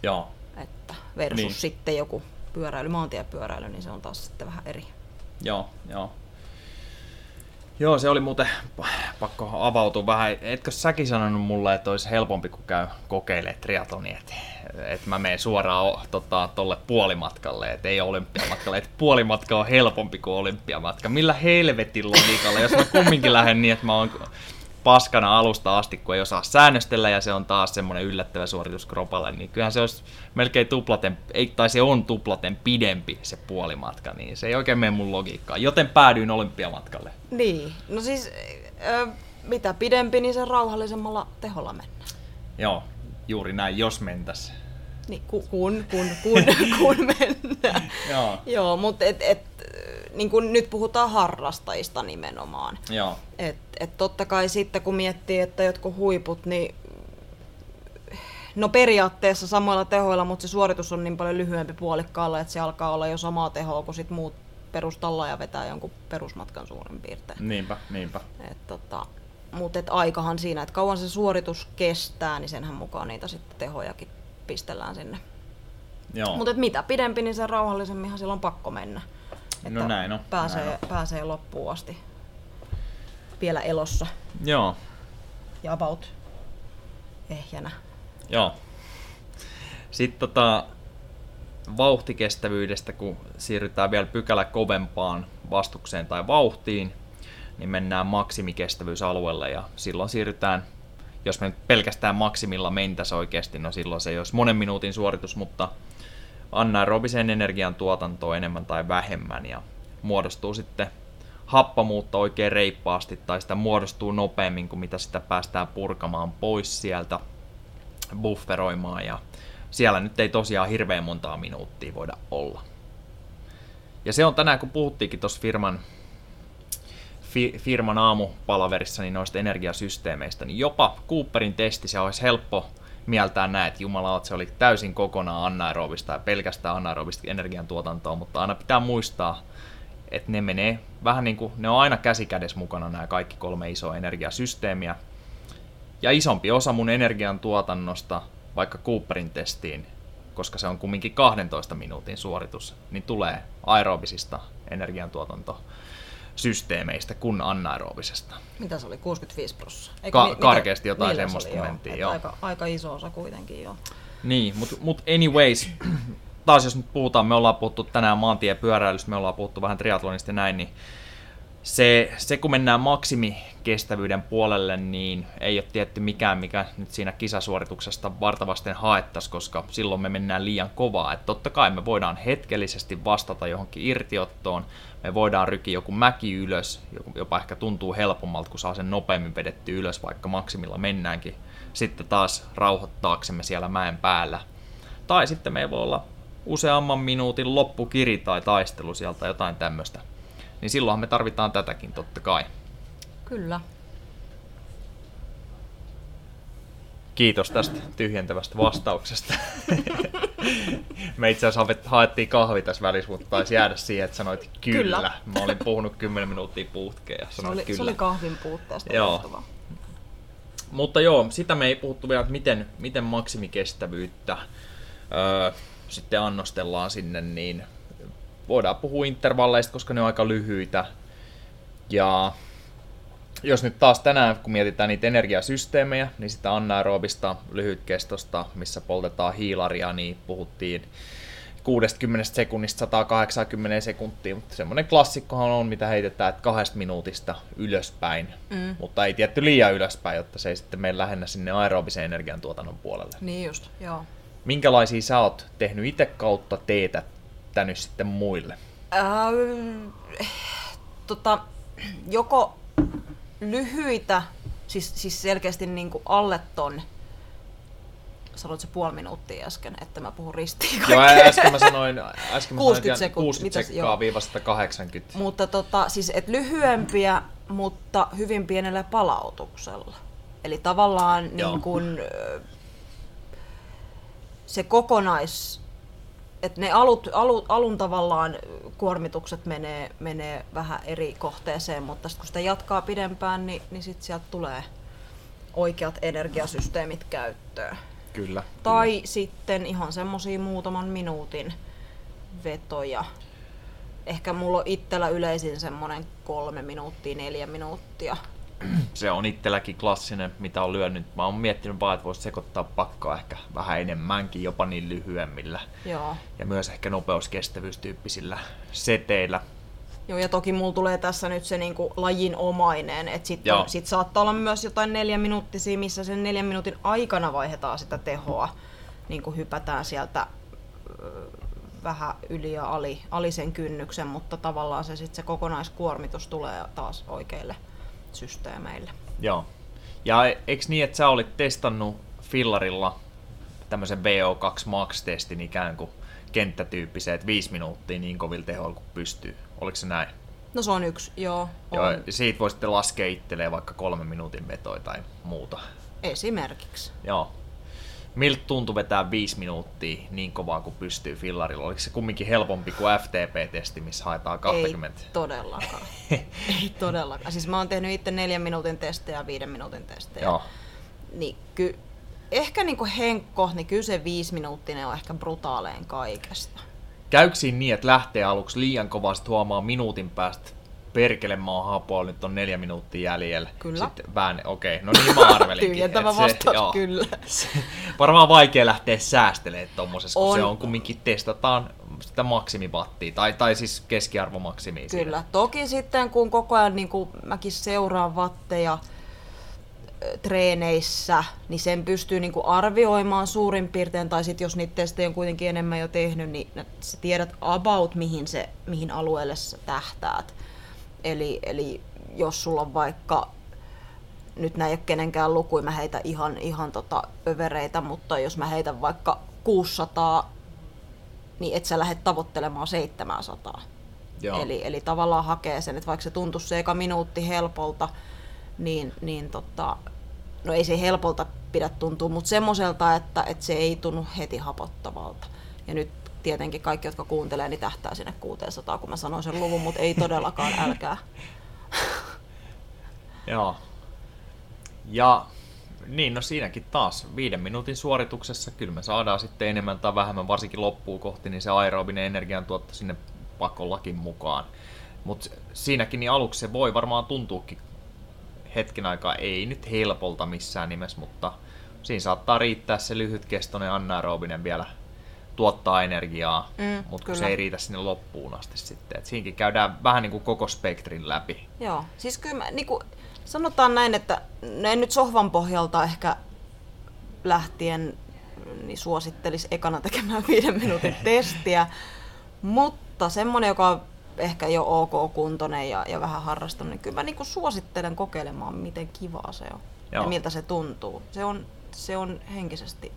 Joo. Että versus niin. sitten joku pyöräily, maantiepyöräily, niin se on taas sitten vähän eri. Joo, joo. Joo, se oli muuten pakko avautua vähän. Etkö säkin sanonut mulle, että olisi helpompi, kun käy kokeilemaan triatlonia, että, että mä menen suoraan tota, tolle puolimatkalle, että ei olympiamatkalle, että puolimatka on helpompi kuin olympiamatka. Millä helvetin logiikalla, jos mä kumminkin lähden niin, että mä oon paskana alusta asti, kun ei osaa säännöstellä ja se on taas semmoinen yllättävä suoritus kropalle, niin kyllähän se olisi melkein tuplaten, ei, tai se on tuplaten pidempi se puolimatka, niin se ei oikein mene mun logiikkaan, joten päädyin olympiamatkalle. Niin, no siis ö, mitä pidempi, niin sen rauhallisemmalla teholla mennään. Joo, juuri näin, jos mentäs. Niin, ku, kun, kun, kun, kun mennään. Joo, Joo, mutta et, et, niin kun nyt puhutaan harrastajista nimenomaan. joo, Et, et totta kai sitten kun miettii, että jotkut huiput, niin no periaatteessa samoilla tehoilla, mutta se suoritus on niin paljon lyhyempi puolikkaalla, että se alkaa olla jo samaa tehoa kuin sit muut perustalla ja vetää jonkun perusmatkan suurin piirtein. niinpä, niinpä. Et tota, mutta et aikahan siinä, että kauan se suoritus kestää, niin senhän mukaan niitä sitten tehojakin pistellään sinne. Mutta mitä pidempi, niin sen rauhallisemminhan silloin on pakko mennä. No näin on, Pääsee, näin pääsee loppuun asti vielä elossa joo, ja about ehjänä. joo. Sitten tota, vauhtikestävyydestä, kun siirrytään vielä pykälä kovempaan vastukseen tai vauhtiin, niin mennään maksimikestävyysalueelle ja silloin siirrytään, jos me nyt pelkästään maksimilla mentäisiin oikeasti, no silloin se ei olisi monen minuutin suoritus, mutta anaerobisen energian tuotantoa enemmän tai vähemmän ja muodostuu sitten happamuutta oikein reippaasti tai sitä muodostuu nopeammin kuin mitä sitä päästään purkamaan pois sieltä bufferoimaan ja siellä nyt ei tosiaan hirveän montaa minuuttia voida olla. Ja se on tänään, kun puhuttiinkin tuossa firman, fi, firman aamupalaverissa niin noista energiasysteemeistä, niin jopa Cooperin testi se olisi helppo mieltää näin, että jumala, se oli täysin kokonaan anaerobista ja pelkästään anaerobista energiantuotantoa, mutta aina pitää muistaa, että ne menee vähän niin kuin, ne on aina käsikädessä mukana nämä kaikki kolme isoa energiasysteemiä. Ja isompi osa mun energiantuotannosta, vaikka Cooperin testiin, koska se on kumminkin 12 minuutin suoritus, niin tulee aerobisista energiantuotantosysteemeistä kuin anaerobisesta. Mitä se oli, 65 prosenttia? Ka- karkeasti jotain semmoista mentiin, joo. Aika, aika iso osa kuitenkin, joo. Niin, mutta mut anyways, taas jos nyt puhutaan, me ollaan puhuttu tänään maantiepyöräilystä, me ollaan puhuttu vähän triatlonista ja näin, niin se, se kun mennään maksimikestävyyden puolelle, niin ei ole tietty mikään, mikä nyt siinä kisasuorituksesta vartavasten haettaisiin, koska silloin me mennään liian kovaa. Että totta kai me voidaan hetkellisesti vastata johonkin irtiottoon, me voidaan ryki joku mäki ylös, jopa ehkä tuntuu helpommalta, kun saa sen nopeammin vedetty ylös, vaikka maksimilla mennäänkin. Sitten taas rauhoittaaksemme siellä mäen päällä. Tai sitten meillä voi olla useamman minuutin loppukiri tai taistelu sieltä jotain tämmöistä. Niin silloinhan me tarvitaan tätäkin totta kai. Kyllä. Kiitos tästä tyhjentävästä vastauksesta. Me itse asiassa haet- haettiin kahvi tässä välissä, mutta taisi jäädä siihen, että sanoit kyllä. Kyllä. Mä olin puhunut 10 minuuttia puutkeen ja Se sanoit oli, kyllä. se oli kahvin puutteesta Joo. Mutta joo, sitä me ei puhuttu vielä, että miten, miten maksimikestävyyttä öö, sitten annostellaan sinne, niin voidaan puhua intervalleista, koska ne on aika lyhyitä. Ja jos nyt taas tänään, kun mietitään niitä energiasysteemejä, niin sitä anaerobista lyhytkestosta, missä poltetaan hiilaria, niin puhuttiin 60 sekunnista 180 sekuntia, mutta semmoinen klassikkohan on, mitä heitetään, että kahdesta minuutista ylöspäin, Mm. mutta ei tietty liian ylöspäin, jotta se ei sitten mene lähennä sinne aerobisen energiantuotannon puolelle. Niin just, joo. Minkälaisia sä oot tehnyt itse kautta teetättänyt sitten muille? Ähm, tota, joko lyhyitä, siis, siis selkeästi niin kuin alle ton, sanoit se puoli minuuttia äsken, että mä puhun ristiin Joo, kaikkea. äsken mä sanoin, äsken mä 60 sanoin, että sekuntia, 60 mitäs- sekkaa joo. viiva 180. Mutta tota, siis et lyhyempiä, mutta hyvin pienellä palautuksella. Eli tavallaan Joo. niin kun, se kokonais et ne alut, alu, alun tavallaan kuormitukset menee, menee vähän eri kohteeseen, mutta sit kun sitä jatkaa pidempään, niin, niin sitten sieltä tulee oikeat energiasysteemit käyttöön. Kyllä. Tai kyllä. sitten ihan semmosia muutaman minuutin vetoja. Ehkä mulla on itsellä yleisin semmonen kolme minuuttia, neljä minuuttia. Se on itselläkin klassinen, mitä on lyönyt. Mä oon miettinyt vaan, että voisi sekoittaa pakkaa ehkä vähän enemmänkin, jopa niin lyhyemmillä. Joo. Ja myös ehkä nopeuskestävyystyyppisillä seteillä. Joo, ja toki mulla tulee tässä nyt se niinku lajin omainen, että sit, sit saattaa olla myös jotain neljä minuuttisia, missä sen neljän minuutin aikana vaihdetaan sitä tehoa, niin kuin hypätään sieltä vähän yli ja ali, ali sen kynnyksen, mutta tavallaan se, sit se kokonaiskuormitus tulee taas oikeille systeemeille. Joo. Ja eikö niin, että sä olit testannut fillarilla tämmöisen VO2 Max-testin ikään kuin kenttätyyppiseen, että viisi minuuttia niin kovilla tehoilla kuin pystyy. Oliko se näin? No se on yksi, joo. On. Joo, siitä voi sitten laskea itselleen vaikka kolme minuutin vetoja tai muuta. Esimerkiksi. Joo. Miltä tuntui vetää viisi minuuttia niin kovaa kuin pystyy fillarilla? Oliko se kumminkin helpompi kuin FTP-testi, missä haetaan 20? Ei todellakaan. Ei todellakaan. Siis mä oon tehnyt itse neljän minuutin testejä ja viiden minuutin testejä. Joo. Niin ky- ehkä niin kuin Henkko, niin kyllä se viisi minuuttinen on ehkä brutaalein kaikesta. Käykö niin, että lähtee aluksi liian kovasti huomaa minuutin päästä perkele mä oon hapoa, nyt on neljä minuuttia jäljellä. Kyllä. Sitten vään, okei, okay. no niin mä arvelinkin. Tyhjentävä vastaus, joo, kyllä. Se, varmaan vaikea lähteä säästelemään tommosessa, kun on. se on kumminkin testataan sitä maksimivattia, tai, tai siis keskiarvomaksimia. Kyllä, siinä. toki sitten kun koko ajan niin kuin mäkin seuraan vatteja, treeneissä, niin sen pystyy niin kuin arvioimaan suurin piirtein, tai sitten jos niitä testejä on kuitenkin enemmän jo tehnyt, niin sä tiedät about mihin, se, mihin alueelle sä tähtäät. Eli, eli jos sulla on vaikka, nyt näin ei ole kenenkään lukuja, mä heitä ihan, ihan tota övereitä, mutta jos mä heitän vaikka 600, niin et sä lähde tavoittelemaan 700. Joo. Eli, eli tavallaan hakee sen, että vaikka se tuntuu se eka minuutti helpolta, niin, niin tota, no ei se helpolta pidä tuntua, mutta semmoiselta, että, että se ei tunnu heti hapottavalta. Ja nyt tietenkin kaikki, jotka kuuntelee, niin tähtää sinne 600, kun mä sanoin sen luvun, mutta ei todellakaan, älkää. Joo. Ja niin, no siinäkin taas viiden minuutin suorituksessa kyllä me saadaan sitten enemmän tai vähemmän, varsinkin loppuun kohti, niin se aerobinen energiantuotto sinne pakollakin mukaan. Mutta siinäkin niin aluksi se voi varmaan tuntuukin hetken aikaa, ei nyt helpolta missään nimessä, mutta siinä saattaa riittää se lyhytkestoinen anaerobinen vielä tuottaa energiaa, mm, mutta se ei riitä sinne loppuun asti sitten. Et siinäkin käydään vähän niin kuin koko spektrin läpi. Joo, siis kyllä mä, niin kuin, sanotaan näin, että ne nyt sohvan pohjalta ehkä lähtien niin suosittelisi ekana tekemään viiden minuutin testiä, mutta semmoinen, joka on ehkä jo ok-kuntoinen ja, ja vähän harrastunut, niin kyllä mä niin kuin suosittelen kokeilemaan, miten kivaa se on Joo. ja miltä se tuntuu. Se on, se on henkisesti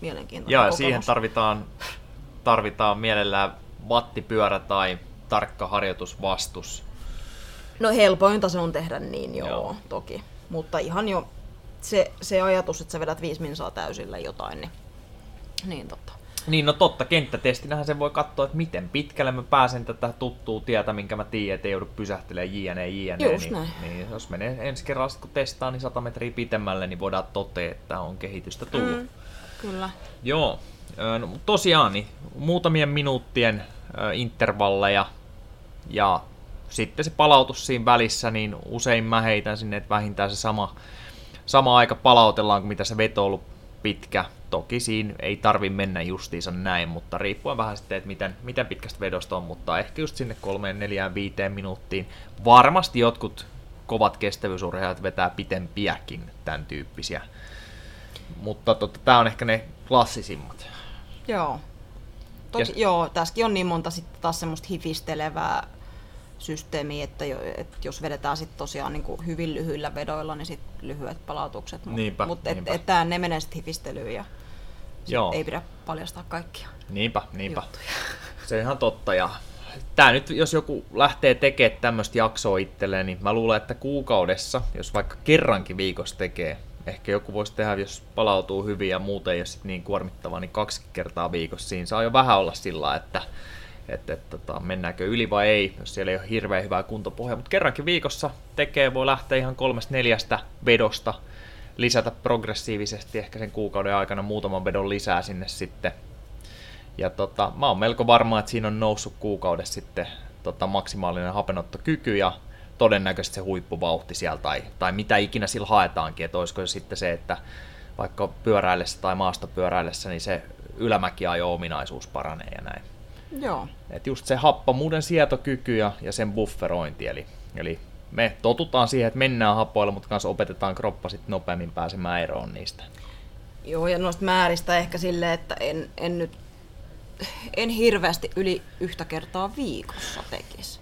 mielenkiintoinen Joo, ja siihen tarvitaan, tarvitaan mielellään vattipyörä tai tarkka harjoitusvastus. No helpointa se on tehdä niin, joo, joo. toki. Mutta ihan jo se, se ajatus, että sä vedät viisi minsaa täysillä jotain, niin, niin tota. Niin, no totta, kenttätestinähän se voi katsoa, että miten pitkälle mä pääsen tätä tuttua tietä, minkä mä tiedän, että ei joudu pysähtelemään jne, jne. Just niin, näin. niin, jos menee ensi kerralla, kun testaa, niin 100 metriä pitemmälle, niin voidaan totea, että on kehitystä tullut. Mm. Kyllä. Joo, no, tosiaan niin muutamien minuuttien intervalleja ja sitten se palautus siinä välissä, niin usein mä heitän sinne, että vähintään se sama, sama aika palautellaan kuin mitä se veto on ollut pitkä. Toki siinä ei tarvi mennä justiinsa näin, mutta riippuen vähän sitten, että miten, miten pitkästä vedosta on, mutta ehkä just sinne kolmeen, neljään, viiteen minuuttiin. Varmasti jotkut kovat kestävyysurheilijat vetää pitempiäkin tämän tyyppisiä mutta tota, tämä on ehkä ne klassisimmat. Joo. Toki, ja... joo, tässäkin on niin monta sitten taas semmoista hifistelevää systeemiä, että, jo, että jos vedetään sitten tosiaan niin kuin hyvin lyhyillä vedoilla, niin sitten lyhyet palautukset. Mutta niinpä. et, et, ne menee sitten hifistelyyn ja Joo. ei pidä paljastaa kaikkia Niinpä, niinpä. Juttuja. Se on ihan totta. Ja tämä nyt, jos joku lähtee tekemään tämmöistä jaksoa itselleen, niin mä luulen, että kuukaudessa, jos vaikka kerrankin viikossa tekee ehkä joku voisi tehdä, jos palautuu hyvin ja muuten sit niin kuormittavaa, niin kaksi kertaa viikossa. Siinä saa jo vähän olla sillä, että että, että tota, mennäänkö yli vai ei, jos siellä ei ole hirveän hyvää kuntopohjaa. Mutta kerrankin viikossa tekee, voi lähteä ihan kolmesta neljästä vedosta, lisätä progressiivisesti ehkä sen kuukauden aikana muutaman vedon lisää sinne sitten. Ja tota, mä oon melko varma, että siinä on noussut kuukaudessa sitten tota, maksimaalinen hapenottokyky ja todennäköisesti se huippuvauhti siellä tai, tai mitä ikinä sillä haetaankin, että olisiko se sitten se, että vaikka pyöräillessä tai maastopyöräillessä, niin se ylämäkiajo-ominaisuus paranee ja näin. Joo. Et just se happamuuden sietokyky ja, ja sen bufferointi, eli, eli me totutaan siihen, että mennään hapoilla, mutta kanssa opetetaan kroppa sitten nopeammin pääsemään eroon niistä. Joo, ja noista määristä ehkä silleen, että en, en nyt en hirveästi yli yhtä kertaa viikossa tekisi.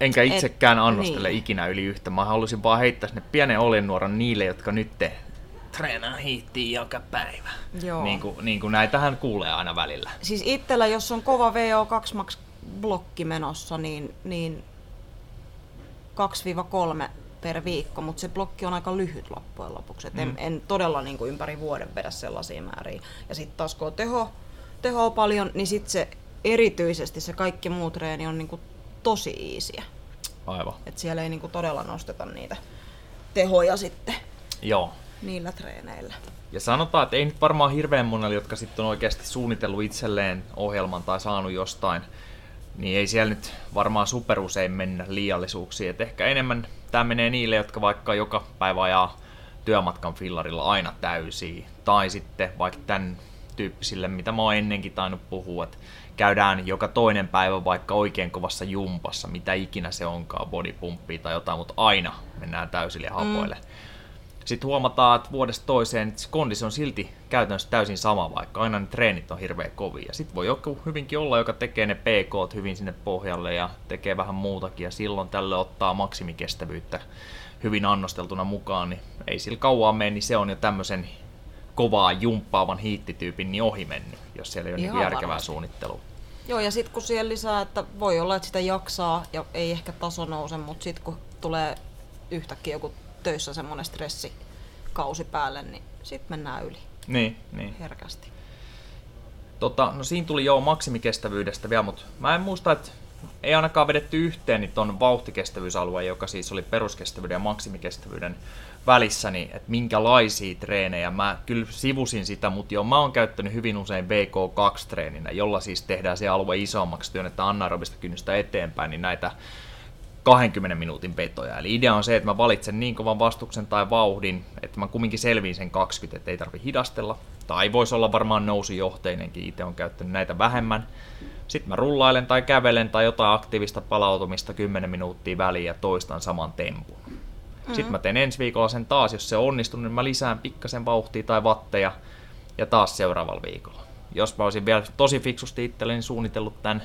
Enkä itsekään Et, annostele niin. ikinä yli yhtä. Mä halusin vaan heittää sinne pienen oljennuoran niille, jotka nyt te treenaa hiittiä joka päivä. Joo. Niin kuin, niin kuin näitähän kuulee aina välillä. Siis itsellä, jos on kova VO2 max blokki menossa, niin, niin 2-3 per viikko, mutta se blokki on aika lyhyt loppujen lopuksi. Et mm. en, en todella niin kuin ympäri vuoden vedä sellaisia määriä. Ja sitten taas kun on teho, tehoa paljon, niin sitten se erityisesti se kaikki muu treeni on niin kuin tosi iisiä. Aivan. Et siellä ei niin kuin todella nosteta niitä tehoja sitten. Joo, niillä treeneillä. Ja sanotaan, että ei nyt varmaan hirveän monella, jotka sitten on oikeasti suunnitellut itselleen ohjelman tai saanut jostain, niin ei siellä nyt varmaan superusein mennä liiallisuuksiin. Et ehkä enemmän tämä menee niille, jotka vaikka joka päivä ajaa työmatkan fillarilla aina täysiä. Tai sitten vaikka tämän tyyppisille, mitä mä oon ennenkin tainnut puhua, että käydään joka toinen päivä vaikka oikein kovassa jumpassa, mitä ikinä se onkaan, bodypumppia tai jotain, mutta aina mennään täysille hapoille. Mm sitten huomataan, että vuodesta toiseen että se kondis on silti käytännössä täysin sama, vaikka aina ne treenit on hirveän kovia. Ja sitten voi joku hyvinkin olla, joka tekee ne PK hyvin sinne pohjalle ja tekee vähän muutakin ja silloin tälle ottaa maksimikestävyyttä hyvin annosteltuna mukaan, niin ei sillä kauan mene, niin se on jo tämmöisen kovaa jumppaavan hiittityypin niin ohi mennyt, jos siellä ei ole niin järkevää varmasti. suunnittelua. Joo, ja sitten kun siellä lisää, että voi olla, että sitä jaksaa ja ei ehkä taso nouse, mutta sitten kun tulee yhtäkkiä joku töissä semmoinen stressikausi päälle, niin sitten mennään yli. Niin, niin. Herkästi. Tota, no siinä tuli jo maksimikestävyydestä vielä, mutta mä en muista, että ei ainakaan vedetty yhteen niin ton vauhtikestävyysalueen, joka siis oli peruskestävyyden ja maksimikestävyyden välissä, niin että minkälaisia treenejä. Mä kyllä sivusin sitä, mutta jo mä oon käyttänyt hyvin usein VK2-treeninä, jolla siis tehdään se alue isommaksi, työnnetään anaerobista kynnystä eteenpäin, niin näitä 20 minuutin petoja. Eli idea on se, että mä valitsen niin kovan vastuksen tai vauhdin, että mä kumminkin selviin sen 20, että ei tarvi hidastella. Tai voisi olla varmaan nousujohteinenkin, itse on käyttänyt näitä vähemmän. Sitten mä rullailen tai kävelen tai jotain aktiivista palautumista 10 minuuttia väliin ja toistan saman tempun. Mm-hmm. Sitten mä teen ensi viikolla sen taas, jos se onnistuu, niin mä lisään pikkasen vauhtia tai vatteja ja taas seuraavalla viikolla. Jos mä olisin vielä tosi fiksusti itselleni suunnitellut tämän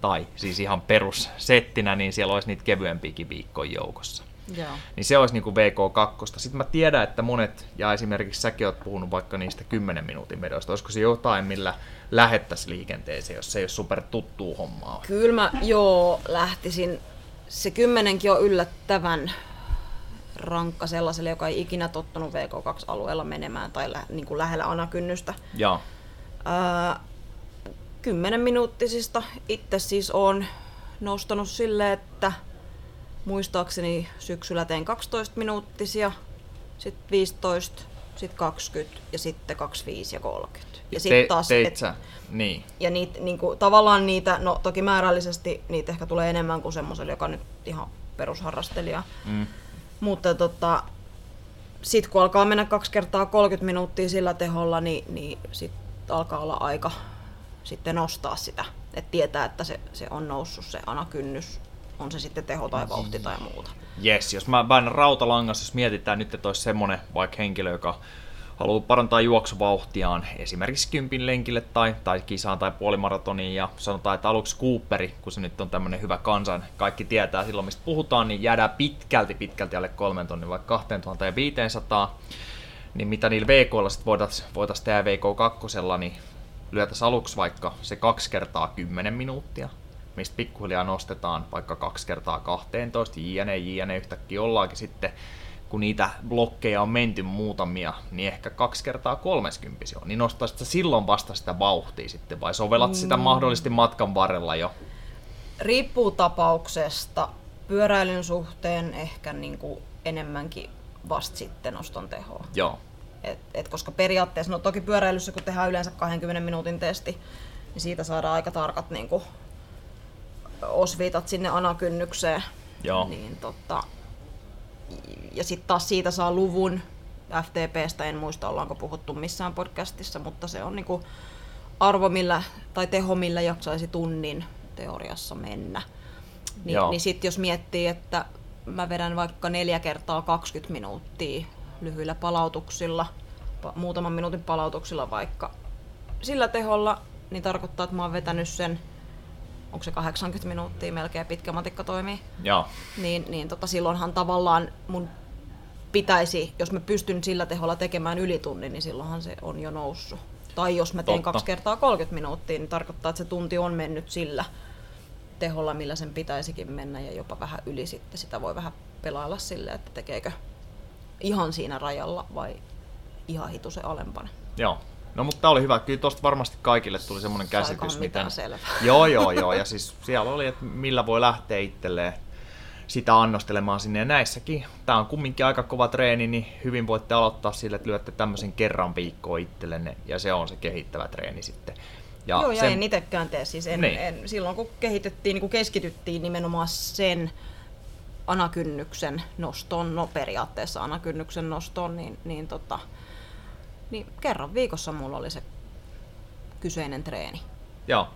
tai siis ihan perussettinä, niin siellä olisi niitä kevyempiäkin viikkoja joukossa. Joo. Niin se olisi niin kuin VK2. Sitten mä tiedän, että monet, ja esimerkiksi säkin oot puhunut vaikka niistä 10 minuutin vedoista, olisiko se jotain, millä lähettäisiin liikenteeseen, jos se ei ole super tuttuu hommaa? Kyllä mä joo lähtisin. Se kymmenenkin on yllättävän rankka sellaiselle, joka ei ikinä tottunut VK2-alueella menemään tai lä- niin kuin lähellä anakynnystä. Joo. Öö, 10 minuuttisista itse siis on nostanut sille, että muistaakseni syksyllä tein 12 minuuttisia, sitten 15, sitten 20 ja sitten 25 ja 30. Ja sitten taas... Teit et, sä? Niin. Ja niit, niinku, tavallaan niitä, no toki määrällisesti niitä ehkä tulee enemmän kuin semmoiselle, joka nyt ihan perusharrastelija. Mm. Mutta tota, sitten kun alkaa mennä kaksi kertaa 30 minuuttia sillä teholla, niin, niin sitten alkaa olla aika sitten nostaa sitä, että tietää, että se, se on noussut se anakynnys, on se sitten teho tai vauhti tai muuta. Yes, jos mä väännän rautalangassa, jos mietitään nyt, että olisi semmoinen vaikka henkilö, joka haluaa parantaa juoksuvauhtiaan esimerkiksi kympin lenkille tai, tai kisaan tai puolimaratoniin ja sanotaan, että aluksi Cooperi, kun se nyt on tämmöinen hyvä kansan, kaikki tietää silloin mistä puhutaan, niin jäädään pitkälti pitkälti alle kolmen tonnin vaikka 2500 niin mitä niillä VK-lla sitten voitaisiin voitais tehdä VK2, niin lyötäisiin aluksi vaikka se kaksi kertaa 10 minuuttia, mistä pikkuhiljaa nostetaan vaikka kaksi kertaa 12, jne, jne, yhtäkkiä ollaankin sitten kun niitä blokkeja on menty muutamia, niin ehkä kaksi kertaa 30 on, niin nostaisit silloin vasta sitä vauhtia sitten, vai sovellat sitä mm. mahdollisesti matkan varrella jo? Riippuu tapauksesta. Pyöräilyn suhteen ehkä niin kuin enemmänkin vasta sitten noston tehoa. Joo. Et, et koska periaatteessa, no toki pyöräilyssä kun tehdään yleensä 20 minuutin testi, niin siitä saadaan aika tarkat niin kuin, osviitat sinne anakynnykseen. Joo. Niin, tota, ja sitten taas siitä saa luvun FTPstä, en muista ollaanko puhuttu missään podcastissa, mutta se on niinku arvo millä, tai teho millä jaksaisi tunnin teoriassa mennä. Ni, niin sitten jos miettii, että mä vedän vaikka neljä kertaa 20 minuuttia lyhyillä palautuksilla, muutaman minuutin palautuksilla vaikka sillä teholla, niin tarkoittaa, että mä oon vetänyt sen onko se 80 minuuttia melkein pitkä matikka toimii. Joo. Niin, niin tota, silloinhan tavallaan mun pitäisi, jos mä pystyn sillä teholla tekemään ylitunnin, niin silloinhan se on jo noussut. Tai jos mä teen Totta. kaksi kertaa 30 minuuttia, niin tarkoittaa, että se tunti on mennyt sillä teholla, millä sen pitäisikin mennä ja jopa vähän yli sitten. Sitä voi vähän pelailla sille, että tekeekö ihan siinä rajalla vai ihan hitusen alempana. Joo, No mutta tämä oli hyvä. Kyllä tuosta varmasti kaikille tuli semmoinen käsitys. miten... selvä. Joo, joo, joo. Ja siis siellä oli, että millä voi lähteä itselleen sitä annostelemaan sinne. Ja näissäkin, tämä on kumminkin aika kova treeni, niin hyvin voitte aloittaa sille, että lyötte tämmöisen kerran viikkoa itsellenne, ja se on se kehittävä treeni sitten. Ja Joo, ja sen... en itsekään tee. Siis en, niin. en, silloin kun kehitettiin, niin kun keskityttiin nimenomaan sen anakynnyksen nostoon, no periaatteessa anakynnyksen nostoon, niin, niin tota, niin kerran viikossa mulla oli se kyseinen treeni. Joo.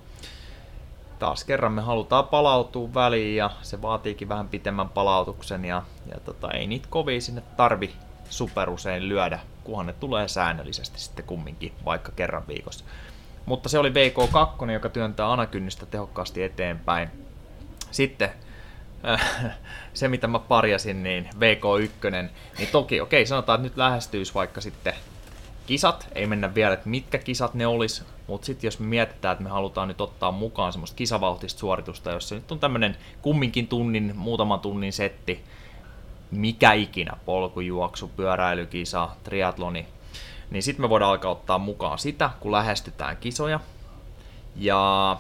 Taas kerran me halutaan palautua väliin ja se vaatiikin vähän pitemmän palautuksen ja, ja tota, ei niitä kovin sinne tarvi superusein lyödä, kunhan ne tulee säännöllisesti sitten kumminkin, vaikka kerran viikossa. Mutta se oli VK2, joka työntää anakynnistä tehokkaasti eteenpäin. Sitten äh, se, mitä mä parjasin, niin VK1, niin toki, okei, sanotaan, että nyt lähestyisi vaikka sitten kisat, ei mennä vielä, että mitkä kisat ne olisi, mutta sitten jos me mietitään, että me halutaan nyt ottaa mukaan semmoista kisavauhtista suoritusta, jossa nyt on tämmöinen kumminkin tunnin, muutaman tunnin setti, mikä ikinä, polkujuoksu, pyöräilykisa, triatloni, niin sitten me voidaan alkaa ottaa mukaan sitä, kun lähestytään kisoja. Ja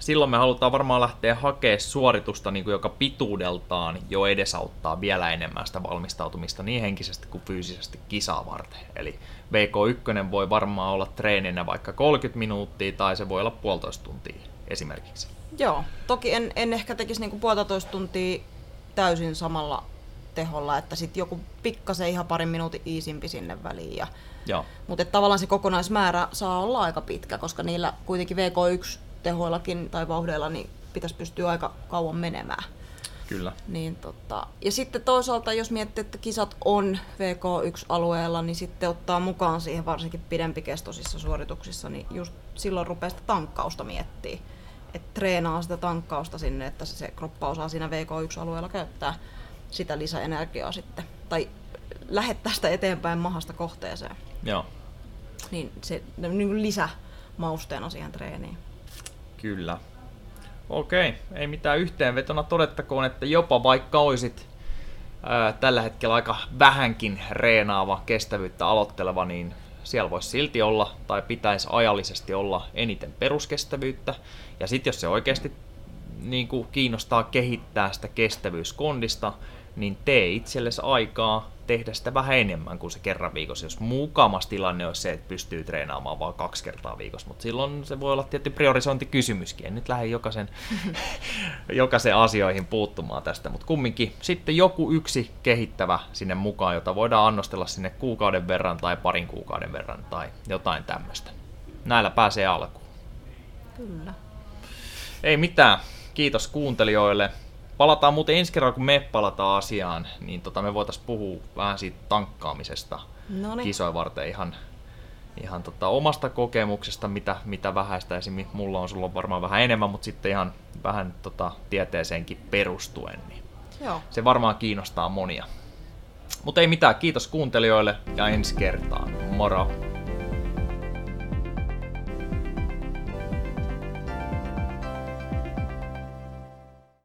silloin me halutaan varmaan lähteä hakemaan suoritusta, niin kuin joka pituudeltaan jo edesauttaa vielä enemmän sitä valmistautumista niin henkisesti kuin fyysisesti kisaa varten. Eli VK1 voi varmaan olla treeninä vaikka 30 minuuttia tai se voi olla puolitoista tuntia esimerkiksi. Joo, toki en, en ehkä tekisi niinku puolitoista tuntia täysin samalla teholla, että sitten joku pikkasen ihan parin minuutin iisimpi sinne väliin. Ja, Joo. Mutta tavallaan se kokonaismäärä saa olla aika pitkä, koska niillä kuitenkin VK1 tehoillakin tai vauhdeilla niin pitäisi pystyä aika kauan menemään. Kyllä. Niin, tota. Ja sitten toisaalta, jos miettii, että kisat on VK1-alueella, niin sitten ottaa mukaan siihen varsinkin pidempikestoisissa suorituksissa, niin just silloin rupeaa sitä tankkausta miettiä. Että treenaa sitä tankkausta sinne, että se, kroppa osaa siinä VK1-alueella käyttää sitä lisäenergiaa sitten. Tai lähettää sitä eteenpäin mahasta kohteeseen. Joo. Niin se niin lisämausteena siihen treeniin. Kyllä. Okei, ei mitään yhteenvetona todettakoon, että jopa vaikka olisit ää, tällä hetkellä aika vähänkin reenaava, kestävyyttä aloitteleva, niin siellä voisi silti olla tai pitäisi ajallisesti olla eniten peruskestävyyttä. Ja sitten jos se oikeasti niin kuin kiinnostaa kehittää sitä kestävyyskondista, niin tee itsellesi aikaa tehdä sitä vähän enemmän kuin se kerran viikossa, jos mukamas tilanne olisi se, että pystyy treenaamaan vain kaksi kertaa viikossa, mutta silloin se voi olla tietty priorisointikysymyskin, en nyt lähde jokaisen, jokaisen asioihin puuttumaan tästä, mutta kumminkin sitten joku yksi kehittävä sinne mukaan, jota voidaan annostella sinne kuukauden verran tai parin kuukauden verran tai jotain tämmöistä. Näillä pääsee alkuun. Kyllä. Ei mitään. Kiitos kuuntelijoille. Palataan muuten ensi kerralla, kun me palataan asiaan, niin tota, me voitaisiin puhua vähän siitä tankkaamisesta Noniin. kisoja varten ihan, ihan tota, omasta kokemuksesta, mitä, mitä vähäistä esimerkiksi mulla on, sulla on varmaan vähän enemmän, mutta sitten ihan vähän tota, tieteeseenkin perustuen. Niin Joo. Se varmaan kiinnostaa monia. Mutta ei mitään, kiitos kuuntelijoille ja ensi kertaan. Moro!